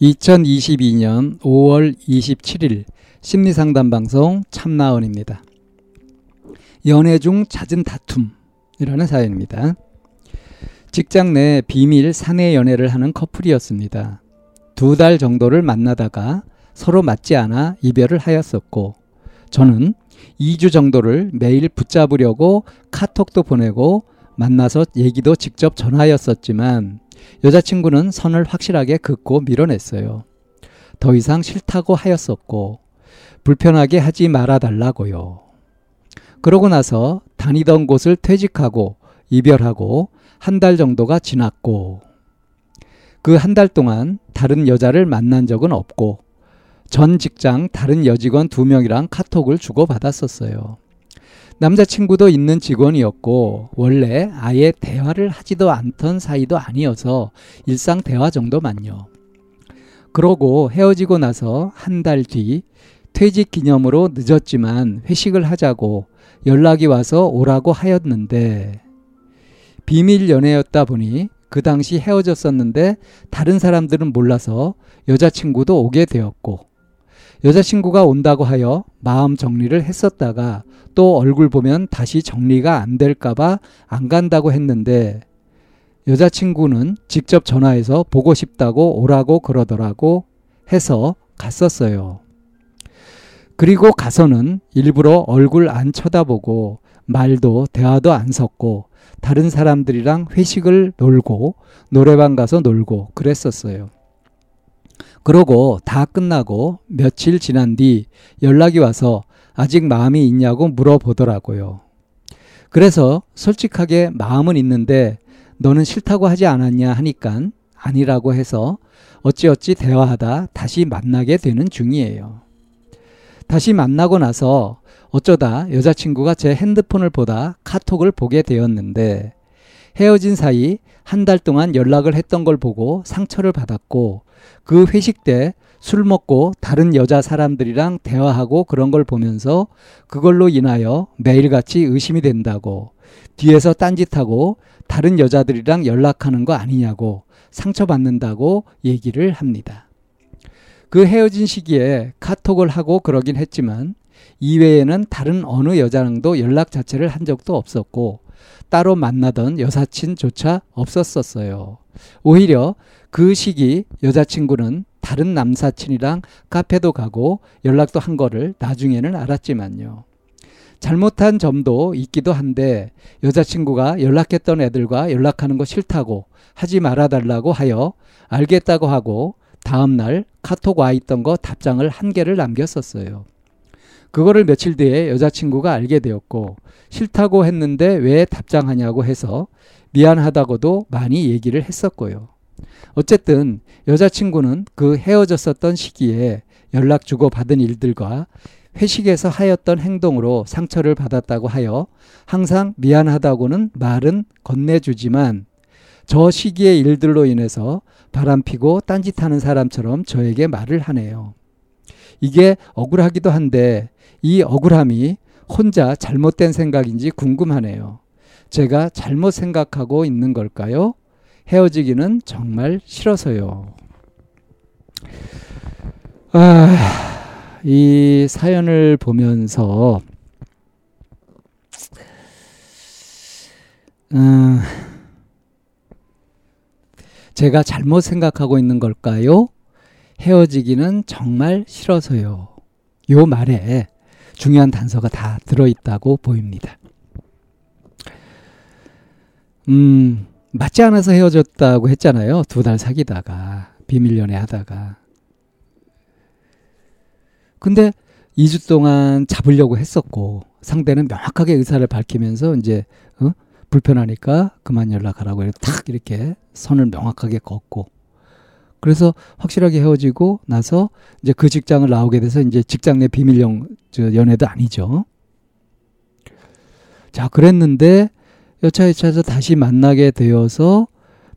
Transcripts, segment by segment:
2022년 5월 27일 심리상담 방송 참나원입니다. 연애 중 잦은 다툼이라는 사연입니다. 직장 내 비밀 사내 연애를 하는 커플이었습니다. 두 달 정도를 만나다가 서로 맞지 않아 이별을 하였었고, 저는 2주 정도를 매일 붙잡으려고 카톡도 보내고 만나서 얘기도 직접 전화하였었지만 여자친구는 선을 확실하게 긋고 밀어냈어요. 더 이상 싫다고 하였었고 불편하게 하지 말아달라고요. 그러고 나서 다니던 곳을 퇴직하고 이별하고 한 달 정도가 지났고 그 한 달 동안 다른 여자를 만난 적은 없고 전 직장 다른 여직원 두 명이랑 카톡을 주고받았었어요. 남자친구도 있는 직원이었고 원래 아예 대화를 하지도 않던 사이도 아니어서 일상 대화 정도만요. 그러고 헤어지고 나서 한 달 뒤 퇴직 기념으로 늦었지만 회식을 하자고 연락이 와서 오라고 하였는데 비밀 연애였다 보니 그 당시 헤어졌었는데 다른 사람들은 몰라서 여자친구도 오게 되었고 여자친구가 온다고 하여 마음 정리를 했었다가 또 얼굴 보면 다시 정리가 안 될까봐 안 간다고 했는데 여자친구는 직접 전화해서 보고 싶다고 오라고 그러더라고 해서 갔었어요. 그리고 가서는 일부러 얼굴 안 쳐다보고 말도 대화도 안 섞고 다른 사람들이랑 회식을 놀고 노래방 가서 놀고 그랬었어요. 그러고 다 끝나고 며칠 지난 뒤 연락이 와서 아직 마음이 있냐고 물어보더라고요. 그래서 솔직하게 마음은 있는데 너는 싫다고 하지 않았냐 하니까 아니라고 해서 어찌어찌 대화하다 다시 만나게 되는 중이에요. 다시 만나고 나서 어쩌다 여자친구가 제 핸드폰을 보다 카톡을 보게 되었는데 헤어진 사이 한 달 동안 연락을 했던 걸 보고 상처를 받았고 그 회식 때 술 먹고 다른 여자 사람들이랑 대화하고 그런 걸 보면서 그걸로 인하여 매일같이 의심이 된다고 뒤에서 딴짓하고 다른 여자들이랑 연락하는 거 아니냐고 상처받는다고 얘기를 합니다. 그 헤어진 시기에 카톡을 하고 그러긴 했지만 이외에는 다른 어느 여자랑도 연락 자체를 한 적도 없었고 따로 만나던 여사친조차 없었었어요. 오히려 그 시기 여자친구는 다른 남사친이랑 카페도 가고 연락도 한 거를 나중에는 알았지만요. 잘못한 점도 있기도 한데 여자친구가 연락했던 애들과 연락하는 거 싫다고 하지 말아달라고 하여 알겠다고 하고 다음날 카톡 와 있던 거 답장을 한 개를 남겼었어요. 그거를 며칠 뒤에 여자친구가 알게 되었고 싫다고 했는데 왜 답장하냐고 해서 미안하다고도 많이 얘기를 했었고요. 어쨌든 여자친구는 그 헤어졌었던 시기에 연락 주고 받은 일들과 회식에서 하였던 행동으로 상처를 받았다고 하여 항상 미안하다고는 말은 건네주지만 저 시기의 일들로 인해서 바람피고 딴짓하는 사람처럼 저에게 말을 하네요. 이게 억울하기도 한데 이 억울함이 혼자 잘못된 생각인지 궁금하네요. 제가 잘못 생각하고 있는 걸까요? 헤어지기는 정말 싫어서요. 아, 이 사연을 보면서, 음, 제가 잘못 생각하고 있는 걸까요? 헤어지기는 정말 싫어서요. 요 말에 중요한 단서가 다 들어있다고 보입니다. 음, 맞지 않아서 헤어졌다고 했잖아요. 두 달 사귀다가, 비밀 연애 하다가. 근데 2주 동안 잡으려고 했었고, 상대는 명확하게 의사를 밝히면서 이제, 어? 불편하니까 그만 연락하라고 탁 이렇게 선을 명확하게 걷고 그래서 확실하게 헤어지고 나서 이제 그 직장을 나오게 돼서 이제 직장 내 비밀 저 연애도 아니죠. 자, 그랬는데 여차여차해서 다시 만나게 되어서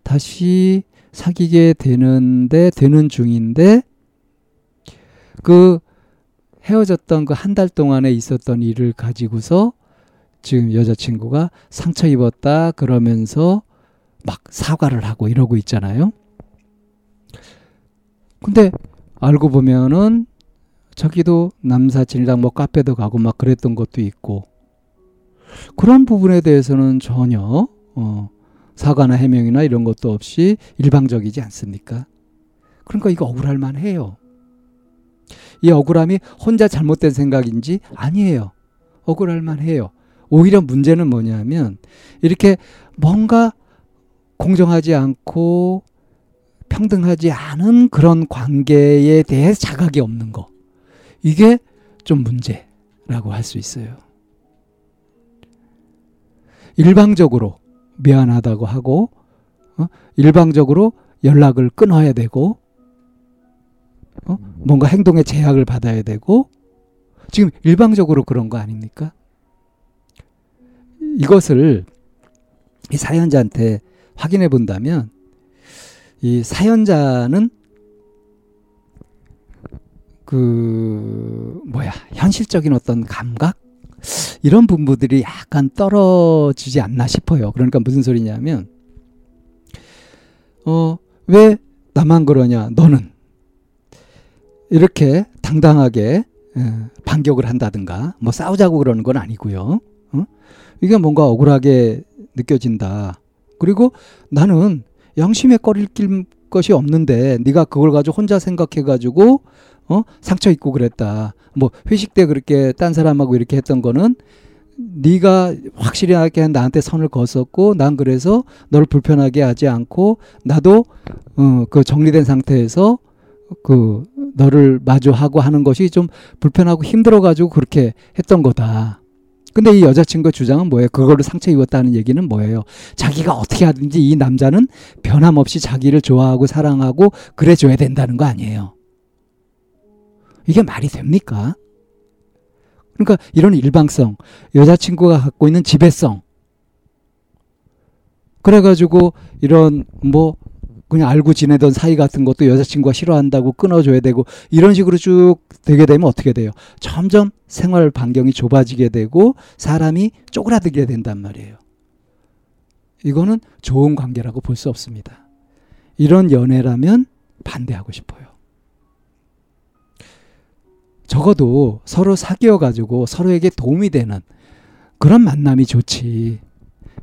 다시 사귀게 되는데 되는 중인데 그 헤어졌던 그 한 달 동안에 있었던 일을 가지고서 지금 여자친구가 상처 입었다 그러면서 막 사과를 하고 이러고 있잖아요. 근데 알고 보면은 자기도 남사친이랑 뭐 카페도 가고 막 그랬던 것도 있고 그런 부분에 대해서는 전혀 어, 사과나 해명이나 이런 것도 없이 일방적이지 않습니까? 그러니까 이거 억울할 만해요. 이 억울함이 혼자 잘못된 생각인지 아니에요. 억울할 만해요. 오히려 문제는 뭐냐면 이렇게 뭔가 공정하지 않고 평등하지 않은 그런 관계에 대해 자각이 없는 거. 이게 좀 문제라고 할 수 있어요. 일방적으로 미안하다고 하고 어? 일방적으로 연락을 끊어야 되고 어? 뭔가 행동에 제약을 받아야 되고 지금 일방적으로 그런 거 아닙니까? 이것을 이 사연자한테 확인해 본다면 이 사연자는 그 뭐야 현실적인 어떤 감각 이런 부분들이 약간 떨어지지 않나 싶어요. 그러니까 무슨 소리냐면 어 왜 나만 그러냐 너는 이렇게 당당하게 반격을 한다든가 뭐 싸우자고 그러는 건 아니고요. 어? 이게 뭔가 억울하게 느껴진다. 그리고 나는 양심에 꺼릴 것이 없는데 네가 그걸 가지고 혼자 생각해 가지고 어 상처 입고 그랬다. 뭐 회식 때 그렇게 딴 사람하고 이렇게 했던 거는 네가 확실하게 나한테 선을 그었었고 난 그래서 너를 불편하게 하지 않고 나도 어 그 정리된 상태에서 그 너를 마주하고 하는 것이 좀 불편하고 힘들어 가지고 그렇게 했던 거다. 근데 이 여자친구 주장은 뭐예요? 그거를 상처 입었다는 얘기는 뭐예요? 자기가 어떻게 하든지 이 남자는 변함없이 자기를 좋아하고 사랑하고 그래줘야 된다는 거 아니에요. 이게 말이 됩니까? 그러니까 이런 일방성, 여자친구가 갖고 있는 지배성. 그래가지고 이런 뭐 그냥 알고 지내던 사이 같은 것도 여자친구가 싫어한다고 끊어줘야 되고 이런 식으로 쭉 되게 되면 어떻게 돼요? 점점 생활 반경이 좁아지게 되고 사람이 쪼그라들게 된단 말이에요. 이거는 좋은 관계라고 볼 수 없습니다. 이런 연애라면 반대하고 싶어요. 적어도 서로 사귀어 가지고 서로에게 도움이 되는 그런 만남이 좋지.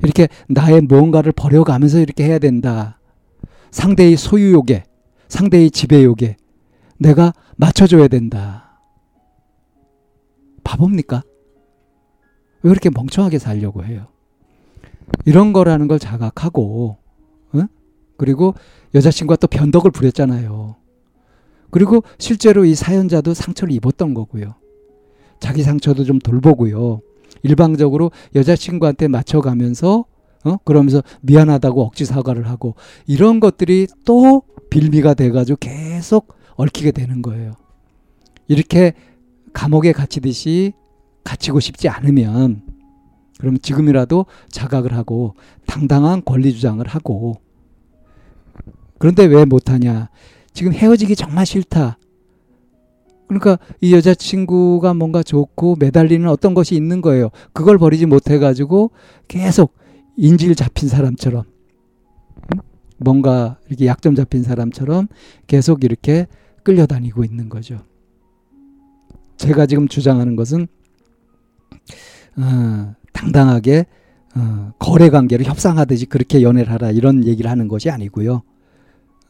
이렇게 나의 무언가를 버려가면서 이렇게 해야 된다. 상대의 소유욕에, 상대의 지배욕에 내가 맞춰줘야 된다. 바보입니까? 왜 그렇게 멍청하게 살려고 해요? 이런 거라는 걸 자각하고, 어? 그리고 여자친구가 또 변덕을 부렸잖아요. 그리고 실제로 이 사연자도 상처를 입었던 거고요. 자기 상처도 좀 돌보고요. 일방적으로 여자친구한테 맞춰가면서 어? 그러면서 미안하다고 억지 사과를 하고 이런 것들이 또 빌미가 돼가지고 계속 얽히게 되는 거예요. 이렇게 감옥에 갇히듯이 갇히고 싶지 않으면 그러면 지금이라도 자각을 하고 당당한 권리 주장을 하고 그런데 왜 못하냐? 지금 헤어지기 정말 싫다. 그러니까 이 여자친구가 뭔가 좋고 매달리는 어떤 것이 있는 거예요. 그걸 버리지 못해가지고 계속 인질 잡힌 사람처럼 뭔가 이렇게 약점 잡힌 사람처럼 계속 이렇게 끌려다니고 있는 거죠. 제가 지금 주장하는 것은 어, 당당하게 어, 거래 관계를 협상하듯이 그렇게 연애를 하라 이런 얘기를 하는 것이 아니고요.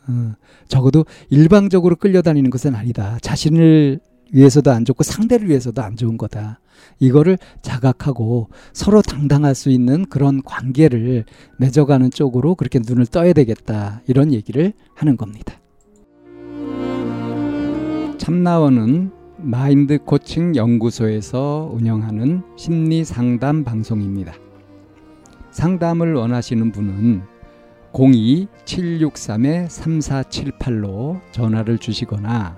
어, 적어도 일방적으로 끌려다니는 것은 아니다. 자신을 위해서도 안 좋고 상대를 위해서도 안 좋은 거다. 이거를 자각하고 서로 당당할 수 있는 그런 관계를 맺어가는 쪽으로 그렇게 눈을 떠야 되겠다. 이런 얘기를 하는 겁니다. 참나원은 마인드 코칭 연구소에서 운영하는 심리 상담 방송입니다. 상담을 원하시는 분은 02-763-3478로 전화를 주시거나